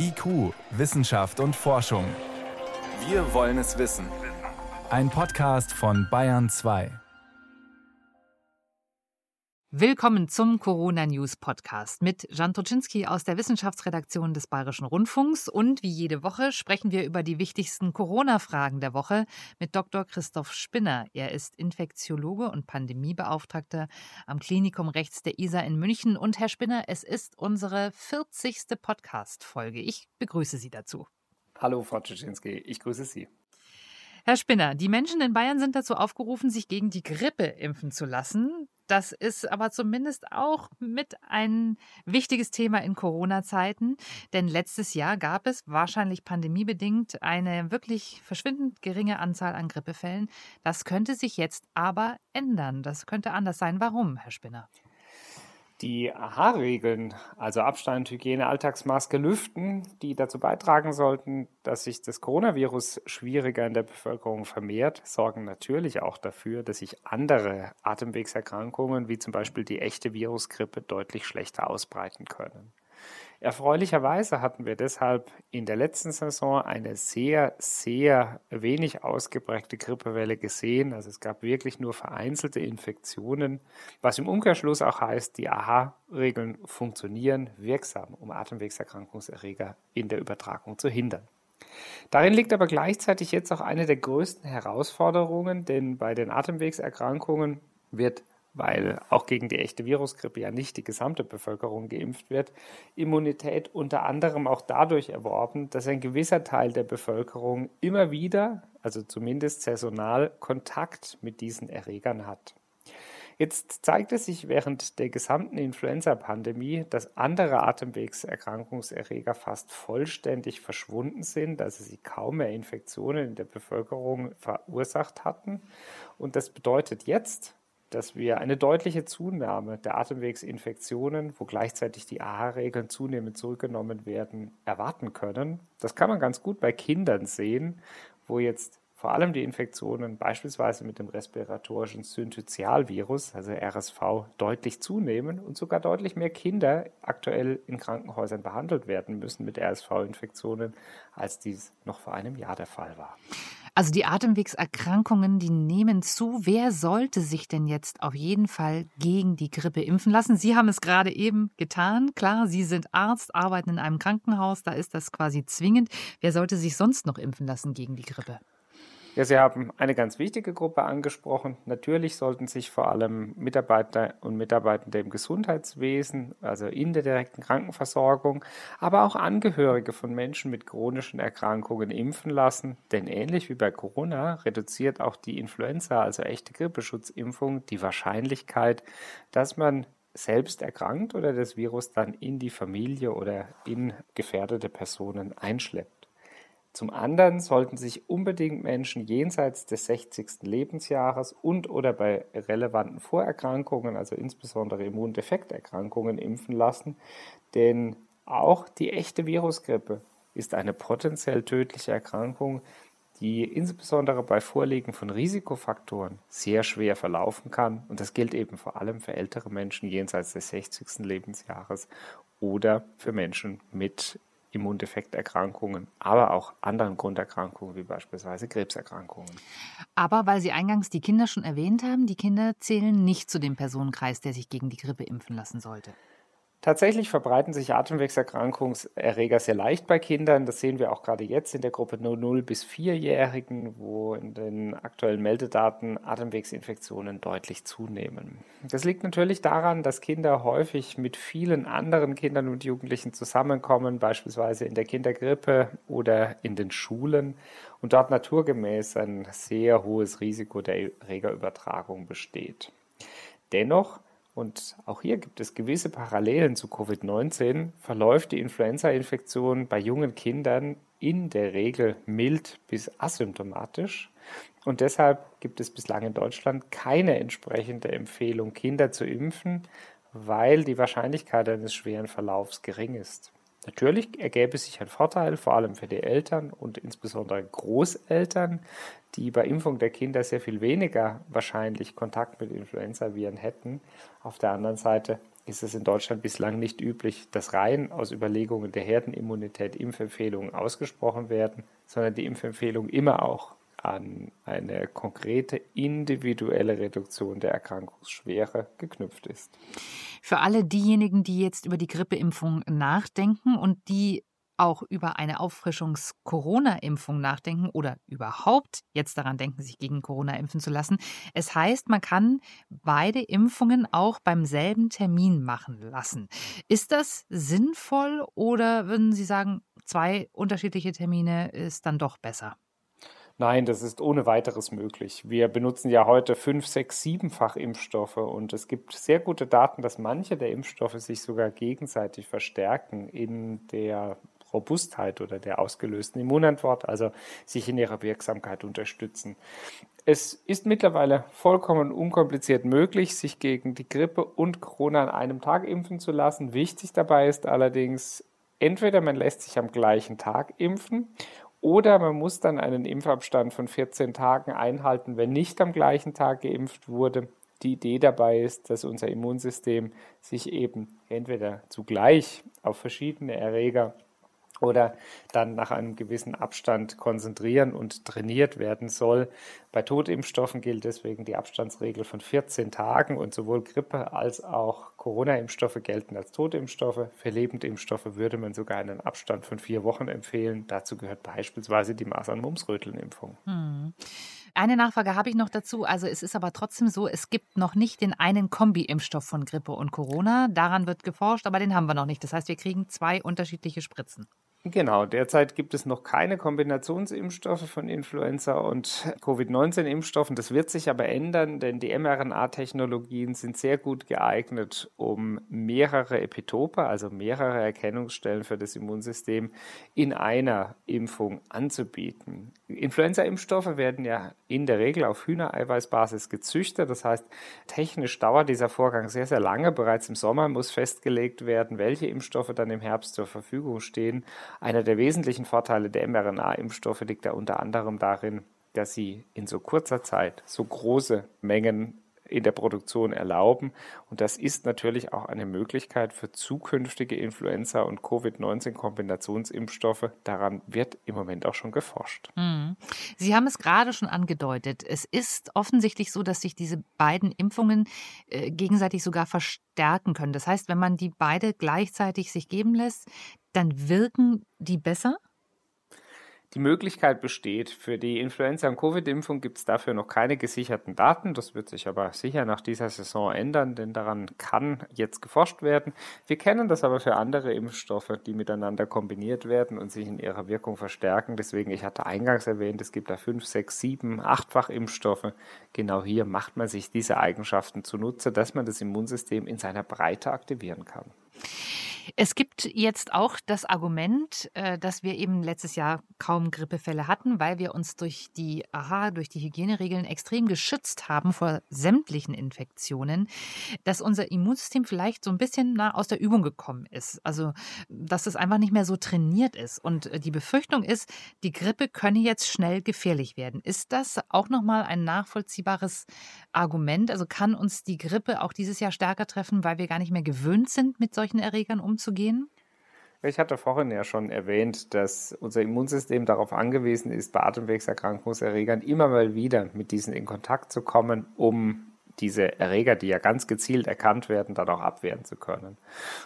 IQ, Wissenschaft und Forschung. Wir wollen es wissen. Ein Podcast von Bayern 2. Willkommen zum Corona News Podcast mit Jan Toczynski aus der Wissenschaftsredaktion des Bayerischen Rundfunks. Und wie jede Woche sprechen wir über die wichtigsten Corona-Fragen der Woche mit Dr. Christoph Spinner. Er ist Infektiologe und Pandemiebeauftragter am Klinikum Rechts der ISA in München. Und Herr Spinner, es ist unsere 40. Podcast-Folge. Ich begrüße Sie dazu. Hallo, Frau Toczynski. Ich grüße Sie. Herr Spinner, die Menschen in Bayern sind dazu aufgerufen, sich gegen die Grippe impfen zu lassen. Das ist aber zumindest auch mit ein wichtiges Thema in Corona-Zeiten. Denn letztes Jahr gab es wahrscheinlich pandemiebedingt eine wirklich verschwindend geringe Anzahl an Grippefällen. Das könnte sich jetzt aber ändern. Das könnte anders sein. Warum, Herr Spinner? Die AHA-Regeln, also Abstand, Hygiene, Alltagsmaske, Lüften, die dazu beitragen sollten, dass sich das Coronavirus schwieriger in der Bevölkerung vermehrt, sorgen natürlich auch dafür, dass sich andere Atemwegserkrankungen, wie zum Beispiel die echte Virusgrippe, deutlich schlechter ausbreiten können. Erfreulicherweise hatten wir deshalb in der letzten Saison eine sehr, sehr wenig ausgeprägte Grippewelle gesehen. Also es gab wirklich nur vereinzelte Infektionen, was im Umkehrschluss auch heißt, die AHA-Regeln funktionieren wirksam, um Atemwegserkrankungserreger in der Übertragung zu hindern. Darin liegt aber gleichzeitig jetzt auch eine der größten Herausforderungen, denn bei den Atemwegserkrankungen wird weil auch gegen die echte Virusgrippe ja nicht die gesamte Bevölkerung geimpft wird, Immunität unter anderem auch dadurch erworben, dass ein gewisser Teil der Bevölkerung immer wieder, also zumindest saisonal, Kontakt mit diesen Erregern hat. Jetzt zeigt es sich während der gesamten Influenza-Pandemie, dass andere Atemwegserkrankungserreger fast vollständig verschwunden sind, also sie kaum mehr Infektionen in der Bevölkerung verursacht hatten. Und das bedeutet jetzt, dass wir eine deutliche Zunahme der Atemwegsinfektionen, wo gleichzeitig die AHA-Regeln zunehmend zurückgenommen werden, erwarten können. Das kann man ganz gut bei Kindern sehen, wo jetzt vor allem die Infektionen beispielsweise mit dem respiratorischen Syncytialvirus, also RSV, deutlich zunehmen und sogar deutlich mehr Kinder aktuell in Krankenhäusern behandelt werden müssen mit RSV-Infektionen, als dies noch vor einem Jahr der Fall war. Also die Atemwegserkrankungen, die nehmen zu. Wer sollte sich denn jetzt auf jeden Fall gegen die Grippe impfen lassen? Sie haben es gerade eben getan. Klar, Sie sind Arzt, arbeiten in einem Krankenhaus, da ist das quasi zwingend. Wer sollte sich sonst noch impfen lassen gegen die Grippe? Ja, Sie haben eine ganz wichtige Gruppe angesprochen. Natürlich sollten sich vor allem Mitarbeiter und Mitarbeitende im Gesundheitswesen, also in der direkten Krankenversorgung, aber auch Angehörige von Menschen mit chronischen Erkrankungen impfen lassen. Denn ähnlich wie bei Corona reduziert auch die Influenza, also echte Grippeschutzimpfung, die Wahrscheinlichkeit, dass man selbst erkrankt oder das Virus dann in die Familie oder in gefährdete Personen einschleppt. Zum anderen sollten sich unbedingt Menschen jenseits des 60. Lebensjahres und oder bei relevanten Vorerkrankungen, also insbesondere Immundefekterkrankungen, impfen lassen, denn auch die echte Virusgrippe ist eine potenziell tödliche Erkrankung, die insbesondere bei Vorliegen von Risikofaktoren sehr schwer verlaufen kann. Und das gilt eben vor allem für ältere Menschen jenseits des 60. Lebensjahres oder für Menschen mit Immundefekterkrankungen, aber auch anderen Grunderkrankungen wie beispielsweise Krebserkrankungen. Aber weil Sie eingangs die Kinder schon erwähnt haben, die Kinder zählen nicht zu dem Personenkreis, der sich gegen die Grippe impfen lassen sollte. Tatsächlich verbreiten sich Atemwegserkrankungserreger sehr leicht bei Kindern. Das sehen wir auch gerade jetzt in der Gruppe 0 bis 4-Jährigen, wo in den aktuellen Meldedaten Atemwegsinfektionen deutlich zunehmen. Das liegt natürlich daran, dass Kinder häufig mit vielen anderen Kindern und Jugendlichen zusammenkommen, beispielsweise in der Kindergrippe oder in den Schulen und dort naturgemäß ein sehr hohes Risiko der Erregerübertragung besteht. Dennoch und auch hier gibt es gewisse Parallelen zu Covid-19, verläuft die Influenza-Infektion bei jungen Kindern in der Regel mild bis asymptomatisch. Und deshalb gibt es bislang in Deutschland keine entsprechende Empfehlung, Kinder zu impfen, weil die Wahrscheinlichkeit eines schweren Verlaufs gering ist. Natürlich ergäbe sich ein Vorteil, vor allem für die Eltern und insbesondere Großeltern, die bei Impfung der Kinder sehr viel weniger wahrscheinlich Kontakt mit Influenzaviren hätten. Auf der anderen Seite ist es in Deutschland bislang nicht üblich, dass rein aus Überlegungen der Herdenimmunität Impfempfehlungen ausgesprochen werden, sondern die Impfempfehlung immer auch an eine konkrete individuelle Reduktion der Erkrankungsschwere geknüpft ist. Für alle diejenigen, die jetzt über die Grippeimpfung nachdenken und die auch über eine Auffrischungs-Corona-Impfung nachdenken oder überhaupt jetzt daran denken, sich gegen Corona impfen zu lassen. Es heißt, man kann beide Impfungen auch beim selben Termin machen lassen. Ist das sinnvoll oder würden Sie sagen, zwei unterschiedliche Termine ist dann doch besser? Nein, das ist ohne weiteres möglich. Wir benutzen ja heute fünf, sechs, siebenfach Impfstoffe und es gibt sehr gute Daten, dass manche der Impfstoffe sich sogar gegenseitig verstärken in der Robustheit oder der ausgelösten Immunantwort, also sich in ihrer Wirksamkeit unterstützen. Es ist mittlerweile vollkommen unkompliziert möglich, sich gegen die Grippe und Corona an einem Tag impfen zu lassen. Wichtig dabei ist allerdings, entweder man lässt sich am gleichen Tag impfen oder man muss dann einen Impfabstand von 14 Tagen einhalten, wenn nicht am gleichen Tag geimpft wurde. Die Idee dabei ist, dass unser Immunsystem sich eben entweder zugleich auf verschiedene Erreger oder dann nach einem gewissen Abstand konzentrieren und trainiert werden soll. Bei Totimpfstoffen gilt deswegen die Abstandsregel von 14 Tagen und sowohl Grippe als auch Corona-Impfstoffe gelten als Totimpfstoffe. Für Lebendimpfstoffe würde man sogar einen Abstand von vier Wochen empfehlen. Dazu gehört beispielsweise die Masern-Mumps-Röteln-Impfung. Hm. Eine Nachfrage habe ich noch dazu. Also es ist aber trotzdem so, es gibt noch nicht den einen Kombi-Impfstoff von Grippe und Corona. Daran wird geforscht, aber den haben wir noch nicht. Das heißt, wir kriegen zwei unterschiedliche Spritzen. Genau, derzeit gibt es noch keine Kombinationsimpfstoffe von Influenza und Covid-19-Impfstoffen. Das wird sich aber ändern, denn die mRNA-Technologien sind sehr gut geeignet, um mehrere Epitope, also mehrere Erkennungsstellen für das Immunsystem in einer Impfung anzubieten. Influenza-Impfstoffe werden ja in der Regel auf Hühnereiweißbasis gezüchtet. Das heißt, technisch dauert dieser Vorgang sehr, sehr lange. Bereits im Sommer muss festgelegt werden, welche Impfstoffe dann im Herbst zur Verfügung stehen. Einer der wesentlichen Vorteile der mRNA-Impfstoffe liegt da unter anderem darin, dass sie in so kurzer Zeit so große Mengen in der Produktion erlauben. Und das ist natürlich auch eine Möglichkeit für zukünftige Influenza- und Covid-19-Kombinationsimpfstoffe. Daran wird im Moment auch schon geforscht. Mhm. Sie haben es gerade schon angedeutet. Es ist offensichtlich so, dass sich diese beiden Impfungen äh, gegenseitig sogar verstärken können. Das heißt, wenn man die beide gleichzeitig sich geben lässt, dann wirken die besser? Die Möglichkeit besteht. Für die Influenza- und Covid-Impfung gibt es dafür noch keine gesicherten Daten. Das wird sich aber sicher nach dieser Saison ändern, denn daran kann jetzt geforscht werden. Wir kennen das aber für andere Impfstoffe, die miteinander kombiniert werden und sich in ihrer Wirkung verstärken. Deswegen, ich hatte eingangs erwähnt, es gibt da fünf, sechs, sieben, achtfach Impfstoffe. Genau hier macht man sich diese Eigenschaften zunutze, dass man das Immunsystem in seiner Breite aktivieren kann. Es gibt jetzt auch das Argument, äh, dass wir eben letztes Jahr kaum Grippefälle hatten, weil wir uns durch die AHA, durch die Hygieneregeln extrem geschützt haben vor sämtlichen Infektionen, dass unser Immunsystem vielleicht so ein bisschen na, aus der Übung gekommen ist. Also, dass es einfach nicht mehr so trainiert ist. Und äh, die Befürchtung ist, die Grippe könne jetzt schnell gefährlich werden. Ist das auch nochmal ein nachvollziehbares Argument? Also kann uns die Grippe auch dieses Jahr stärker treffen, weil wir gar nicht mehr gewöhnt sind, mit solchen Erregern umzugehen? Umzugehen? Ich hatte vorhin ja schon erwähnt, dass unser Immunsystem darauf angewiesen ist, bei Atemwegserkrankungserregern immer mal wieder mit diesen in Kontakt zu kommen, um diese Erreger, die ja ganz gezielt erkannt werden, dann auch abwehren zu können.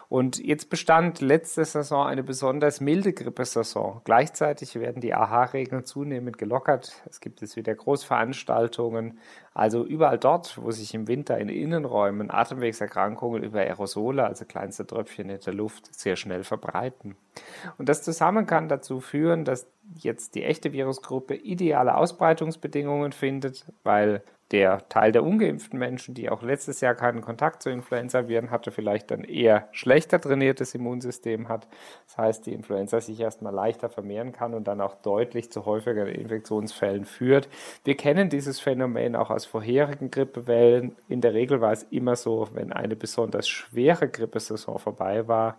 Und jetzt bestand letzte Saison eine besonders milde Grippesaison. Gleichzeitig werden die AHA-Regeln zunehmend gelockert. Es gibt jetzt wieder Großveranstaltungen. Also überall dort, wo sich im Winter in Innenräumen Atemwegserkrankungen über Aerosole, also kleinste Tröpfchen in der Luft, sehr schnell verbreiten. Und das zusammen kann dazu führen, dass jetzt die echte Virusgruppe ideale Ausbreitungsbedingungen findet, weil der Teil der ungeimpften Menschen, die auch letztes Jahr keinen Kontakt zu Influenza-Viren hatte, vielleicht dann eher schlechter trainiertes Immunsystem hat. Das heißt, die Influenza sich erstmal leichter vermehren kann und dann auch deutlich zu häufigeren Infektionsfällen führt. Wir kennen dieses Phänomen auch aus vorherigen Grippewellen. In der Regel war es immer so, wenn eine besonders schwere Grippesaison vorbei war,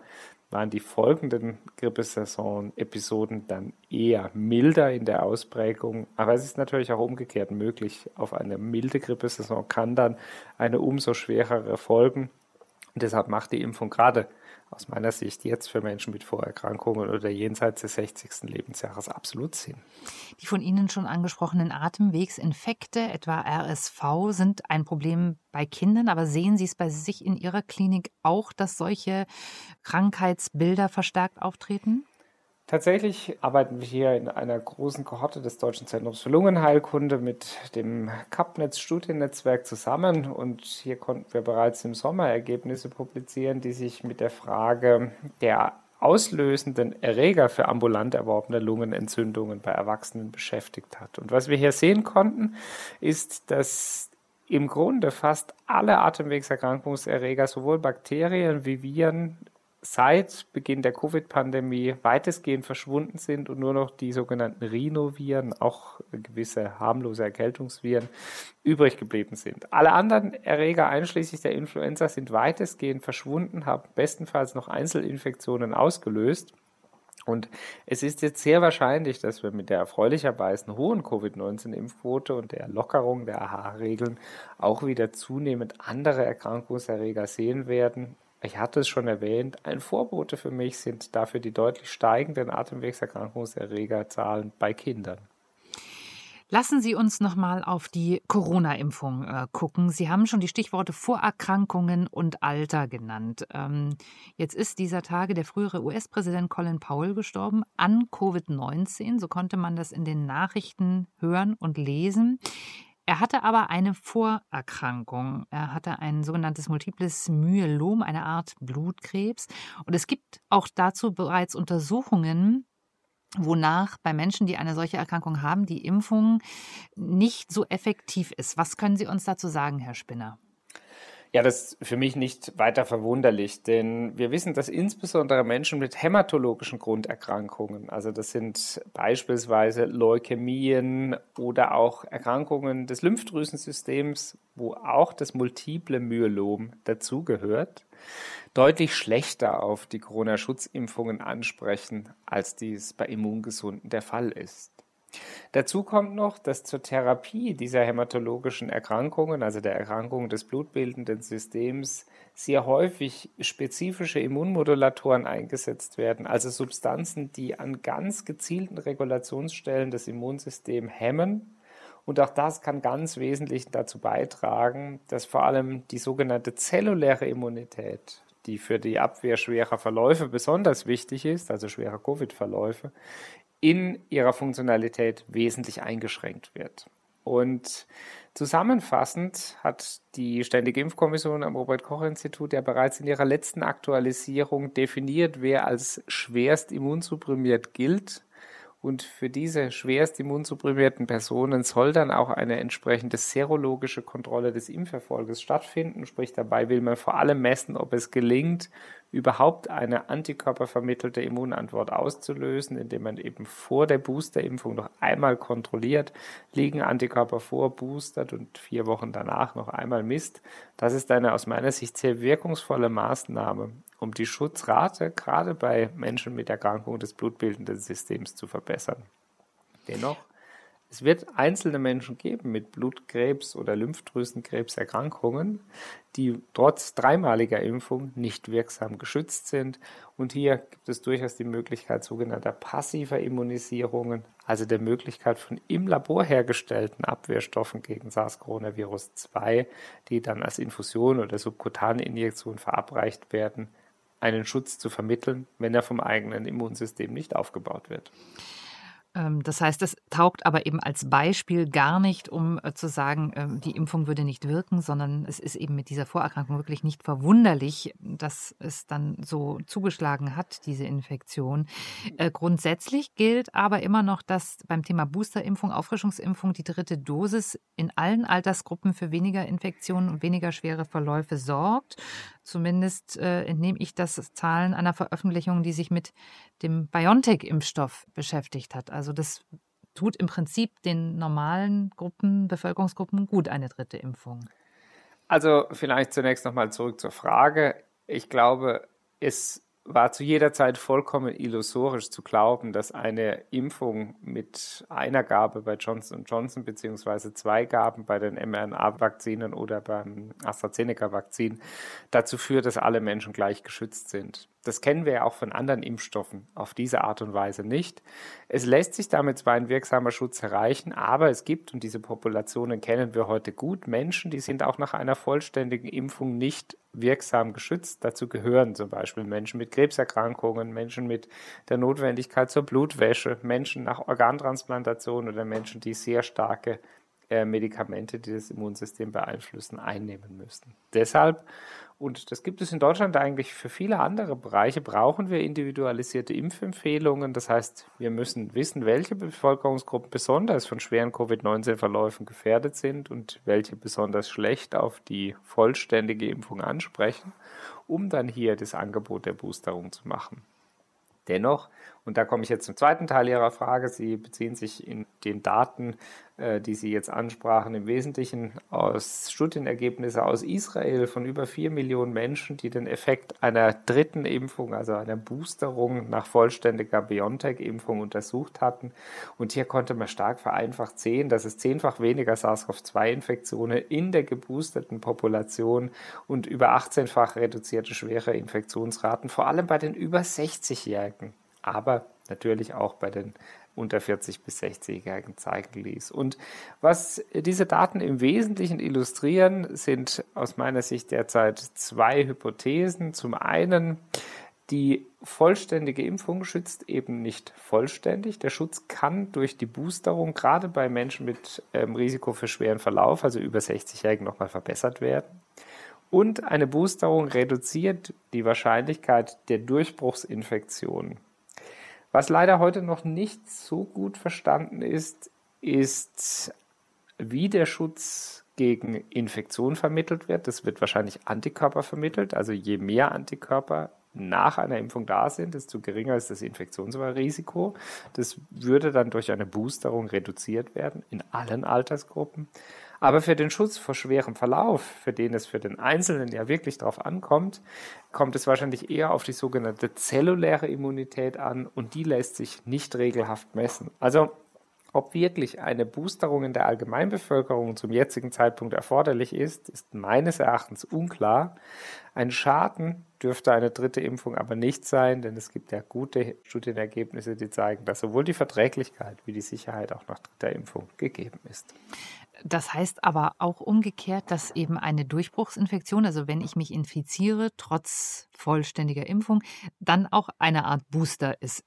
waren die folgenden Grippesaison-Episoden dann eher milder in der Ausprägung. Aber es ist natürlich auch umgekehrt möglich. Auf eine milde Grippesaison kann dann eine umso schwerere folgen. Und deshalb macht die Impfung gerade aus meiner Sicht jetzt für Menschen mit Vorerkrankungen oder jenseits des 60. Lebensjahres absolut Sinn. Die von Ihnen schon angesprochenen Atemwegsinfekte, etwa RSV, sind ein Problem bei Kindern, aber sehen Sie es bei sich in Ihrer Klinik auch, dass solche Krankheitsbilder verstärkt auftreten? Tatsächlich arbeiten wir hier in einer großen Kohorte des Deutschen Zentrums für Lungenheilkunde mit dem CAPNetz Studiennetzwerk zusammen und hier konnten wir bereits im Sommer Ergebnisse publizieren, die sich mit der Frage der auslösenden Erreger für ambulant erworbene Lungenentzündungen bei Erwachsenen beschäftigt hat. Und was wir hier sehen konnten, ist, dass im Grunde fast alle Atemwegserkrankungserreger, sowohl Bakterien wie Viren, seit Beginn der Covid-Pandemie weitestgehend verschwunden sind und nur noch die sogenannten Rhinoviren, auch gewisse harmlose Erkältungsviren, übrig geblieben sind. Alle anderen Erreger, einschließlich der Influenza, sind weitestgehend verschwunden, haben bestenfalls noch Einzelinfektionen ausgelöst. Und es ist jetzt sehr wahrscheinlich, dass wir mit der erfreulicherweise hohen Covid-19-Impfquote und der Lockerung der AHA-Regeln auch wieder zunehmend andere Erkrankungserreger sehen werden, ich hatte es schon erwähnt, ein Vorbote für mich sind dafür die deutlich steigenden Atemwegserkrankungserregerzahlen bei Kindern. Lassen Sie uns noch mal auf die Corona-Impfung äh, gucken. Sie haben schon die Stichworte Vorerkrankungen und Alter genannt. Ähm, jetzt ist dieser Tage der frühere US-Präsident Colin Powell gestorben an Covid-19. So konnte man das in den Nachrichten hören und lesen. Er hatte aber eine Vorerkrankung. Er hatte ein sogenanntes Multiples Myelom, eine Art Blutkrebs. Und es gibt auch dazu bereits Untersuchungen, wonach bei Menschen, die eine solche Erkrankung haben, die Impfung nicht so effektiv ist. Was können Sie uns dazu sagen, Herr Spinner? Ja, das ist für mich nicht weiter verwunderlich, denn wir wissen, dass insbesondere Menschen mit hämatologischen Grunderkrankungen, also das sind beispielsweise Leukämien oder auch Erkrankungen des Lymphdrüsensystems, wo auch das multiple Myelom dazugehört, deutlich schlechter auf die Corona-Schutzimpfungen ansprechen, als dies bei Immungesunden der Fall ist. Dazu kommt noch, dass zur Therapie dieser hämatologischen Erkrankungen, also der Erkrankungen des blutbildenden Systems, sehr häufig spezifische Immunmodulatoren eingesetzt werden, also Substanzen, die an ganz gezielten Regulationsstellen des Immunsystems hemmen. Und auch das kann ganz wesentlich dazu beitragen, dass vor allem die sogenannte zelluläre Immunität, die für die Abwehr schwerer Verläufe besonders wichtig ist, also schwerer Covid-Verläufe, in ihrer Funktionalität wesentlich eingeschränkt wird. Und zusammenfassend hat die Ständige Impfkommission am Robert Koch Institut ja bereits in ihrer letzten Aktualisierung definiert, wer als schwerst immunsupprimiert gilt und für diese schwerst immunsupprimierten Personen soll dann auch eine entsprechende serologische Kontrolle des Impferfolges stattfinden. Sprich, dabei will man vor allem messen, ob es gelingt, überhaupt eine antikörpervermittelte Immunantwort auszulösen, indem man eben vor der Boosterimpfung noch einmal kontrolliert, liegen Antikörper vor, boostert und vier Wochen danach noch einmal misst. Das ist eine aus meiner Sicht sehr wirkungsvolle Maßnahme, um die Schutzrate gerade bei Menschen mit Erkrankung des blutbildenden Systems zu verbessern. Dennoch, es wird einzelne Menschen geben mit Blutkrebs oder Lymphdrüsenkrebserkrankungen, die trotz dreimaliger Impfung nicht wirksam geschützt sind. Und hier gibt es durchaus die Möglichkeit sogenannter passiver Immunisierungen, also der Möglichkeit von im Labor hergestellten Abwehrstoffen gegen SARS-CoV-2, die dann als Infusion oder subkutane Injektion verabreicht werden, einen Schutz zu vermitteln, wenn er vom eigenen Immunsystem nicht aufgebaut wird. Ähm, das heißt, es taugt aber eben als Beispiel gar nicht, um äh, zu sagen, ähm, die Impfung würde nicht wirken, sondern es ist eben mit dieser Vorerkrankung wirklich nicht verwunderlich, dass es dann so zugeschlagen hat, diese Infektion. Äh, grundsätzlich gilt aber immer noch, dass beim Thema Boosterimpfung, Auffrischungsimpfung die dritte Dosis in allen Altersgruppen für weniger Infektionen und weniger schwere Verläufe sorgt. Zumindest äh, entnehme ich das Zahlen einer Veröffentlichung, die sich mit dem BioNTech-Impfstoff beschäftigt hat. Also das tut im Prinzip den normalen Gruppen, Bevölkerungsgruppen gut, eine dritte Impfung. Also vielleicht zunächst nochmal zurück zur Frage. Ich glaube, es war zu jeder Zeit vollkommen illusorisch zu glauben, dass eine Impfung mit einer Gabe bei Johnson Johnson beziehungsweise zwei Gaben bei den mRNA-Vakzinen oder beim AstraZeneca-Vakzin dazu führt, dass alle Menschen gleich geschützt sind. Das kennen wir ja auch von anderen Impfstoffen auf diese Art und Weise nicht. Es lässt sich damit zwar ein wirksamer Schutz erreichen, aber es gibt, und diese Populationen kennen wir heute gut, Menschen, die sind auch nach einer vollständigen Impfung nicht wirksam geschützt. Dazu gehören zum Beispiel Menschen mit Krebserkrankungen, Menschen mit der Notwendigkeit zur Blutwäsche, Menschen nach Organtransplantation oder Menschen, die sehr starke äh, Medikamente, die das Immunsystem beeinflussen, einnehmen müssen. Deshalb und das gibt es in Deutschland eigentlich für viele andere Bereiche, brauchen wir individualisierte Impfempfehlungen. Das heißt, wir müssen wissen, welche Bevölkerungsgruppen besonders von schweren Covid-19-Verläufen gefährdet sind und welche besonders schlecht auf die vollständige Impfung ansprechen, um dann hier das Angebot der Boosterung zu machen. Dennoch, und da komme ich jetzt zum zweiten Teil Ihrer Frage, Sie beziehen sich in den Daten, die Sie jetzt ansprachen, im Wesentlichen aus Studienergebnissen aus Israel von über vier Millionen Menschen, die den Effekt einer dritten Impfung, also einer Boosterung nach vollständiger BioNTech-Impfung untersucht hatten. Und hier konnte man stark vereinfacht sehen, dass es zehnfach weniger SARS-CoV-2-Infektionen in der geboosterten Population und über 18-fach reduzierte schwere Infektionsraten, vor allem bei den über 60-Jährigen aber natürlich auch bei den unter 40 bis 60-Jährigen zeigen ließ. Und was diese Daten im Wesentlichen illustrieren, sind aus meiner Sicht derzeit zwei Hypothesen. Zum einen, die vollständige Impfung schützt eben nicht vollständig. Der Schutz kann durch die Boosterung gerade bei Menschen mit ähm, Risiko für schweren Verlauf, also über 60-Jährigen, nochmal verbessert werden. Und eine Boosterung reduziert die Wahrscheinlichkeit der Durchbruchsinfektion was leider heute noch nicht so gut verstanden ist, ist, wie der Schutz gegen Infektion vermittelt wird. Das wird wahrscheinlich Antikörper vermittelt. Also je mehr Antikörper nach einer Impfung da sind, desto geringer ist das Infektionsrisiko. Das würde dann durch eine Boosterung reduziert werden in allen Altersgruppen. Aber für den Schutz vor schwerem Verlauf, für den es für den Einzelnen ja wirklich darauf ankommt, kommt es wahrscheinlich eher auf die sogenannte zelluläre Immunität an und die lässt sich nicht regelhaft messen. Also ob wirklich eine Boosterung in der Allgemeinbevölkerung zum jetzigen Zeitpunkt erforderlich ist, ist meines Erachtens unklar. Ein Schaden dürfte eine dritte Impfung aber nicht sein, denn es gibt ja gute Studienergebnisse, die zeigen, dass sowohl die Verträglichkeit wie die Sicherheit auch nach dritter Impfung gegeben ist. Das heißt aber auch umgekehrt, dass eben eine Durchbruchsinfektion, also wenn ich mich infiziere, trotz vollständiger Impfung, dann auch eine Art Booster ist.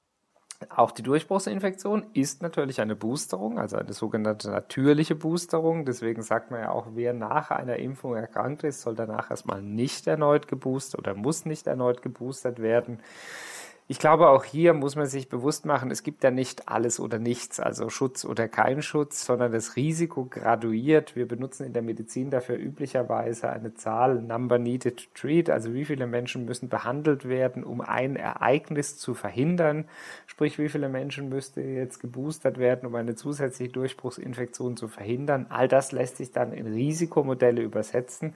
Auch die Durchbruchsinfektion ist natürlich eine Boosterung, also eine sogenannte natürliche Boosterung. Deswegen sagt man ja auch, wer nach einer Impfung erkrankt ist, soll danach erstmal nicht erneut geboostert oder muss nicht erneut geboostert werden. Ich glaube, auch hier muss man sich bewusst machen, es gibt ja nicht alles oder nichts, also Schutz oder kein Schutz, sondern das Risiko graduiert. Wir benutzen in der Medizin dafür üblicherweise eine Zahl, Number Needed to Treat, also wie viele Menschen müssen behandelt werden, um ein Ereignis zu verhindern. Sprich, wie viele Menschen müsste jetzt geboostert werden, um eine zusätzliche Durchbruchsinfektion zu verhindern. All das lässt sich dann in Risikomodelle übersetzen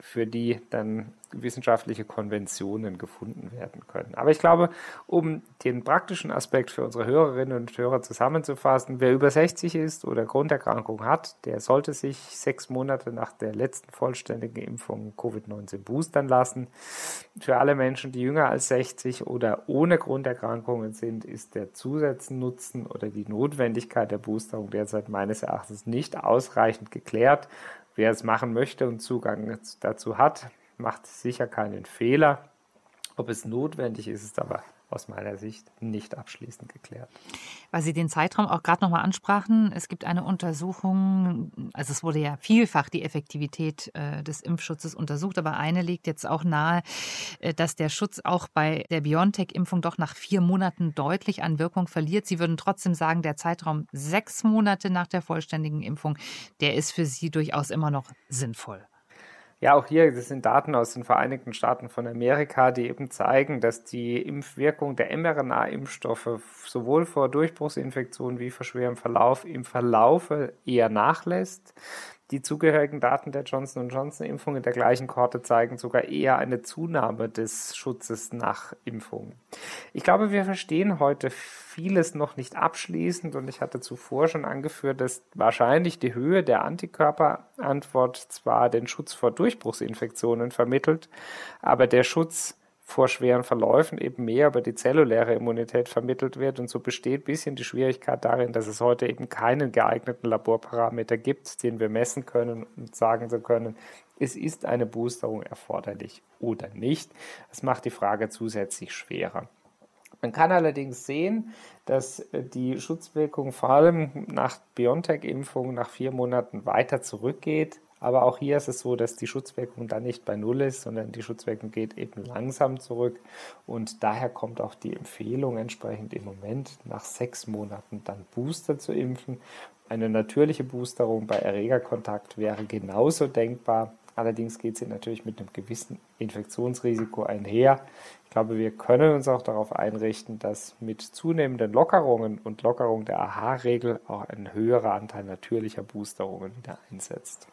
für die dann wissenschaftliche Konventionen gefunden werden können. Aber ich glaube, um den praktischen Aspekt für unsere Hörerinnen und Hörer zusammenzufassen, wer über 60 ist oder Grunderkrankung hat, der sollte sich sechs Monate nach der letzten vollständigen Impfung Covid-19 boostern lassen. Für alle Menschen, die jünger als 60 oder ohne Grunderkrankungen sind, ist der Zusatznutzen oder die Notwendigkeit der Boosterung derzeit meines Erachtens nicht ausreichend geklärt. Wer es machen möchte und Zugang dazu hat, macht sicher keinen Fehler. Ob es notwendig ist, ist aber aus meiner Sicht nicht abschließend geklärt. Weil Sie den Zeitraum auch gerade nochmal ansprachen, es gibt eine Untersuchung, also es wurde ja vielfach die Effektivität äh, des Impfschutzes untersucht, aber eine legt jetzt auch nahe, äh, dass der Schutz auch bei der BioNTech-Impfung doch nach vier Monaten deutlich an Wirkung verliert. Sie würden trotzdem sagen, der Zeitraum sechs Monate nach der vollständigen Impfung, der ist für Sie durchaus immer noch sinnvoll. Ja, auch hier, das sind Daten aus den Vereinigten Staaten von Amerika, die eben zeigen, dass die Impfwirkung der mRNA-Impfstoffe sowohl vor Durchbruchsinfektionen wie vor schwerem Verlauf im Verlaufe eher nachlässt. Die zugehörigen Daten der Johnson Johnson-Impfung in der gleichen Kohorte zeigen sogar eher eine Zunahme des Schutzes nach Impfungen. Ich glaube, wir verstehen heute vieles noch nicht abschließend und ich hatte zuvor schon angeführt, dass wahrscheinlich die Höhe der Antikörperantwort zwar den Schutz vor Durchbruchsinfektionen vermittelt, aber der Schutz vor schweren Verläufen eben mehr über die zelluläre Immunität vermittelt wird. Und so besteht ein bisschen die Schwierigkeit darin, dass es heute eben keinen geeigneten Laborparameter gibt, den wir messen können und sagen zu können, es ist eine Boosterung erforderlich oder nicht. Das macht die Frage zusätzlich schwerer. Man kann allerdings sehen, dass die Schutzwirkung vor allem nach BioNTech-Impfung nach vier Monaten weiter zurückgeht aber auch hier ist es so, dass die Schutzwirkung dann nicht bei Null ist, sondern die Schutzwirkung geht eben langsam zurück. Und daher kommt auch die Empfehlung entsprechend im Moment nach sechs Monaten dann Booster zu impfen. Eine natürliche Boosterung bei Erregerkontakt wäre genauso denkbar. Allerdings geht sie natürlich mit einem gewissen Infektionsrisiko einher. Ich glaube, wir können uns auch darauf einrichten, dass mit zunehmenden Lockerungen und Lockerung der AHA-Regel auch ein höherer Anteil natürlicher Boosterungen wieder einsetzt.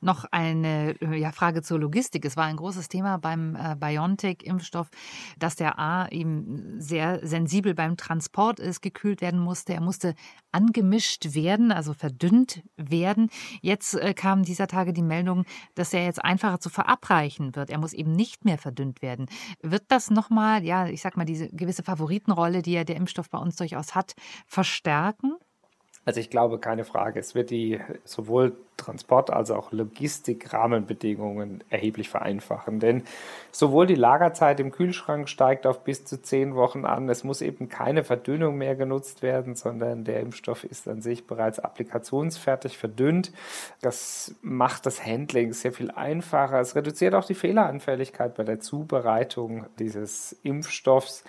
Noch eine äh, ja, Frage zur Logistik. Es war ein großes Thema beim äh, BioNTech-Impfstoff, dass der A eben sehr sensibel beim Transport ist, gekühlt werden musste. Er musste angemischt werden, also verdünnt werden. Jetzt äh, kam dieser Tage die Meldung, dass er jetzt einfacher zu verabreichen wird. Er muss eben nicht mehr verdünnt werden. Wird das nochmal, ja, ich sag mal, diese gewisse Favoritenrolle, die ja der Impfstoff bei uns durchaus hat, verstärken? Also ich glaube, keine Frage. Es wird die sowohl Transport- als auch Logistik-Rahmenbedingungen erheblich vereinfachen. Denn sowohl die Lagerzeit im Kühlschrank steigt auf bis zu zehn Wochen an. Es muss eben keine Verdünnung mehr genutzt werden, sondern der Impfstoff ist an sich bereits applikationsfertig verdünnt. Das macht das Handling sehr viel einfacher. Es reduziert auch die Fehleranfälligkeit bei der Zubereitung dieses Impfstoffs.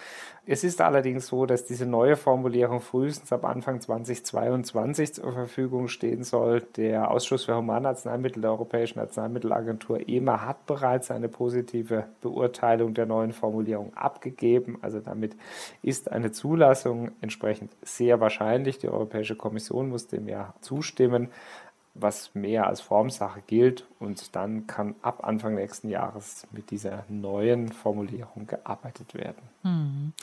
Es ist allerdings so, dass diese neue Formulierung frühestens ab Anfang 2022 zur Verfügung stehen soll. Der Ausschuss für Humanarzneimittel der Europäischen Arzneimittelagentur EMA hat bereits eine positive Beurteilung der neuen Formulierung abgegeben. Also damit ist eine Zulassung entsprechend sehr wahrscheinlich. Die Europäische Kommission muss dem ja zustimmen was mehr als Formsache gilt. Und dann kann ab Anfang nächsten Jahres mit dieser neuen Formulierung gearbeitet werden. Hm.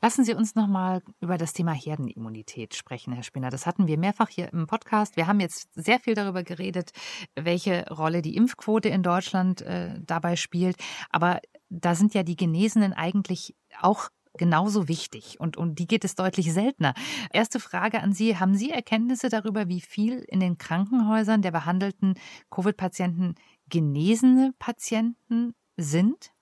Lassen Sie uns noch mal über das Thema Herdenimmunität sprechen, Herr Spinner. Das hatten wir mehrfach hier im Podcast. Wir haben jetzt sehr viel darüber geredet, welche Rolle die Impfquote in Deutschland äh, dabei spielt. Aber da sind ja die Genesenen eigentlich auch genauso wichtig und um die geht es deutlich seltener. Erste Frage an Sie. Haben Sie Erkenntnisse darüber, wie viel in den Krankenhäusern der behandelten Covid-Patienten genesene Patienten sind?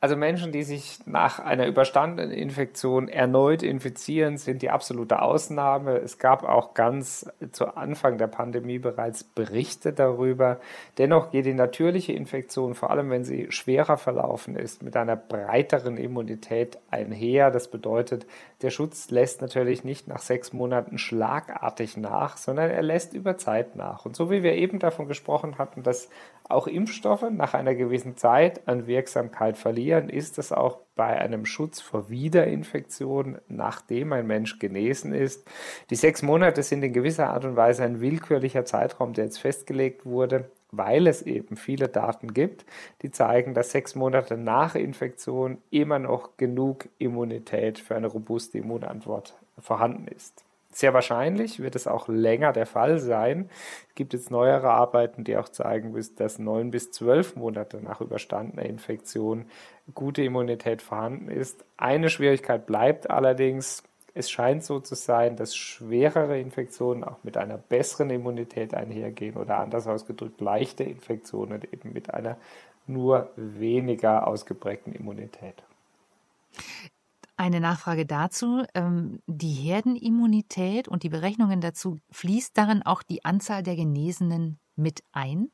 Also Menschen, die sich nach einer überstandenen Infektion erneut infizieren, sind die absolute Ausnahme. Es gab auch ganz zu Anfang der Pandemie bereits Berichte darüber. Dennoch geht die natürliche Infektion, vor allem wenn sie schwerer verlaufen ist, mit einer breiteren Immunität einher. Das bedeutet, der Schutz lässt natürlich nicht nach sechs Monaten schlagartig nach, sondern er lässt über Zeit nach. Und so wie wir eben davon gesprochen hatten, dass auch Impfstoffe nach einer gewissen Zeit an Wirksamkeit verlieren, ist es auch bei einem Schutz vor Wiederinfektion, nachdem ein Mensch genesen ist. Die sechs Monate sind in gewisser Art und Weise ein willkürlicher Zeitraum, der jetzt festgelegt wurde, weil es eben viele Daten gibt, die zeigen, dass sechs Monate nach Infektion immer noch genug Immunität für eine robuste Immunantwort vorhanden ist. Sehr wahrscheinlich wird es auch länger der Fall sein. Es gibt jetzt neuere Arbeiten, die auch zeigen, dass neun bis zwölf Monate nach überstandener Infektion gute Immunität vorhanden ist. Eine Schwierigkeit bleibt allerdings, es scheint so zu sein, dass schwerere Infektionen auch mit einer besseren Immunität einhergehen oder anders ausgedrückt leichte Infektionen eben mit einer nur weniger ausgeprägten Immunität. Eine Nachfrage dazu. Ähm, die Herdenimmunität und die Berechnungen dazu, fließt darin auch die Anzahl der Genesenen mit ein?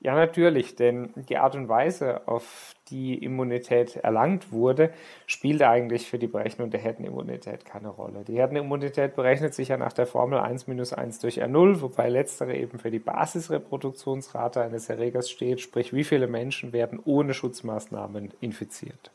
Ja, natürlich, denn die Art und Weise, auf die Immunität erlangt wurde, spielt eigentlich für die Berechnung der Herdenimmunität keine Rolle. Die Herdenimmunität berechnet sich ja nach der Formel 1 minus 1 durch R0, wobei letztere eben für die Basisreproduktionsrate eines Erregers steht, sprich wie viele Menschen werden ohne Schutzmaßnahmen infiziert.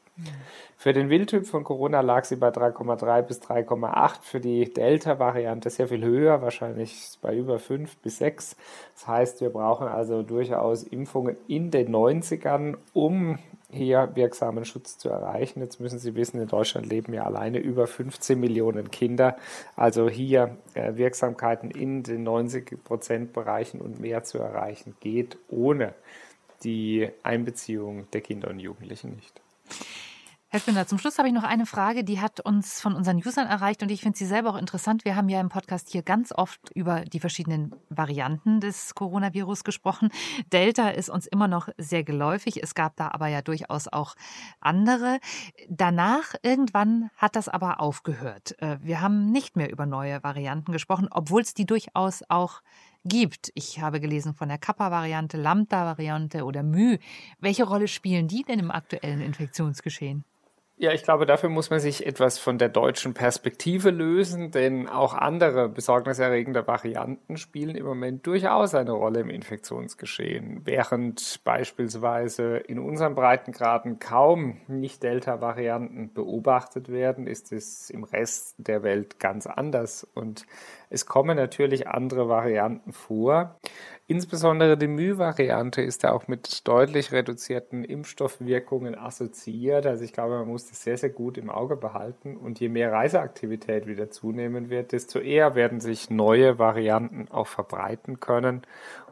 Für den Wildtyp von Corona lag sie bei 3,3 bis 3,8. Für die Delta-Variante sehr viel höher, wahrscheinlich bei über 5 bis 6. Das heißt, wir brauchen also durchaus Impfungen in den 90ern, um hier wirksamen Schutz zu erreichen. Jetzt müssen Sie wissen, in Deutschland leben ja alleine über 15 Millionen Kinder. Also hier äh, Wirksamkeiten in den 90 Prozent Bereichen und mehr zu erreichen geht ohne die Einbeziehung der Kinder und Jugendlichen nicht. Herr Spindler, zum Schluss habe ich noch eine Frage, die hat uns von unseren Usern erreicht und ich finde sie selber auch interessant. Wir haben ja im Podcast hier ganz oft über die verschiedenen Varianten des Coronavirus gesprochen. Delta ist uns immer noch sehr geläufig. Es gab da aber ja durchaus auch andere. Danach irgendwann hat das aber aufgehört. Äh, wir haben nicht mehr über neue Varianten gesprochen, obwohl es die durchaus auch gibt. Ich habe gelesen von der Kappa-Variante, Lambda-Variante oder Mü. Welche Rolle spielen die denn im aktuellen Infektionsgeschehen? Ja, ich glaube, dafür muss man sich etwas von der deutschen Perspektive lösen, denn auch andere besorgniserregende Varianten spielen im Moment durchaus eine Rolle im Infektionsgeschehen. Während beispielsweise in unseren Breitengraden kaum Nicht-Delta-Varianten beobachtet werden, ist es im Rest der Welt ganz anders und es kommen natürlich andere Varianten vor. Insbesondere die Mü-Variante ist ja auch mit deutlich reduzierten Impfstoffwirkungen assoziiert. Also ich glaube, man muss das sehr, sehr gut im Auge behalten. Und je mehr Reiseaktivität wieder zunehmen wird, desto eher werden sich neue Varianten auch verbreiten können.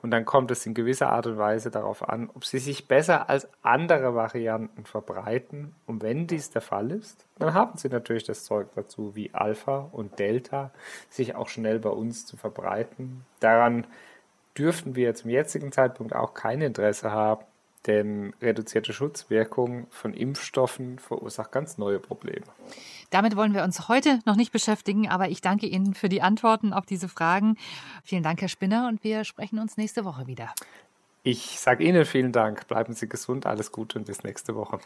Und dann kommt es in gewisser Art und Weise darauf an, ob sie sich besser als andere Varianten verbreiten. Und wenn dies der Fall ist, dann haben sie natürlich das Zeug dazu, wie Alpha und Delta, sich auch schnell bei uns zu verbreiten. Daran dürften wir zum jetzigen Zeitpunkt auch kein Interesse haben, denn reduzierte Schutzwirkung von Impfstoffen verursacht ganz neue Probleme. Damit wollen wir uns heute noch nicht beschäftigen, aber ich danke Ihnen für die Antworten auf diese Fragen. Vielen Dank, Herr Spinner, und wir sprechen uns nächste Woche wieder. Ich sage Ihnen vielen Dank. Bleiben Sie gesund, alles Gute und bis nächste Woche.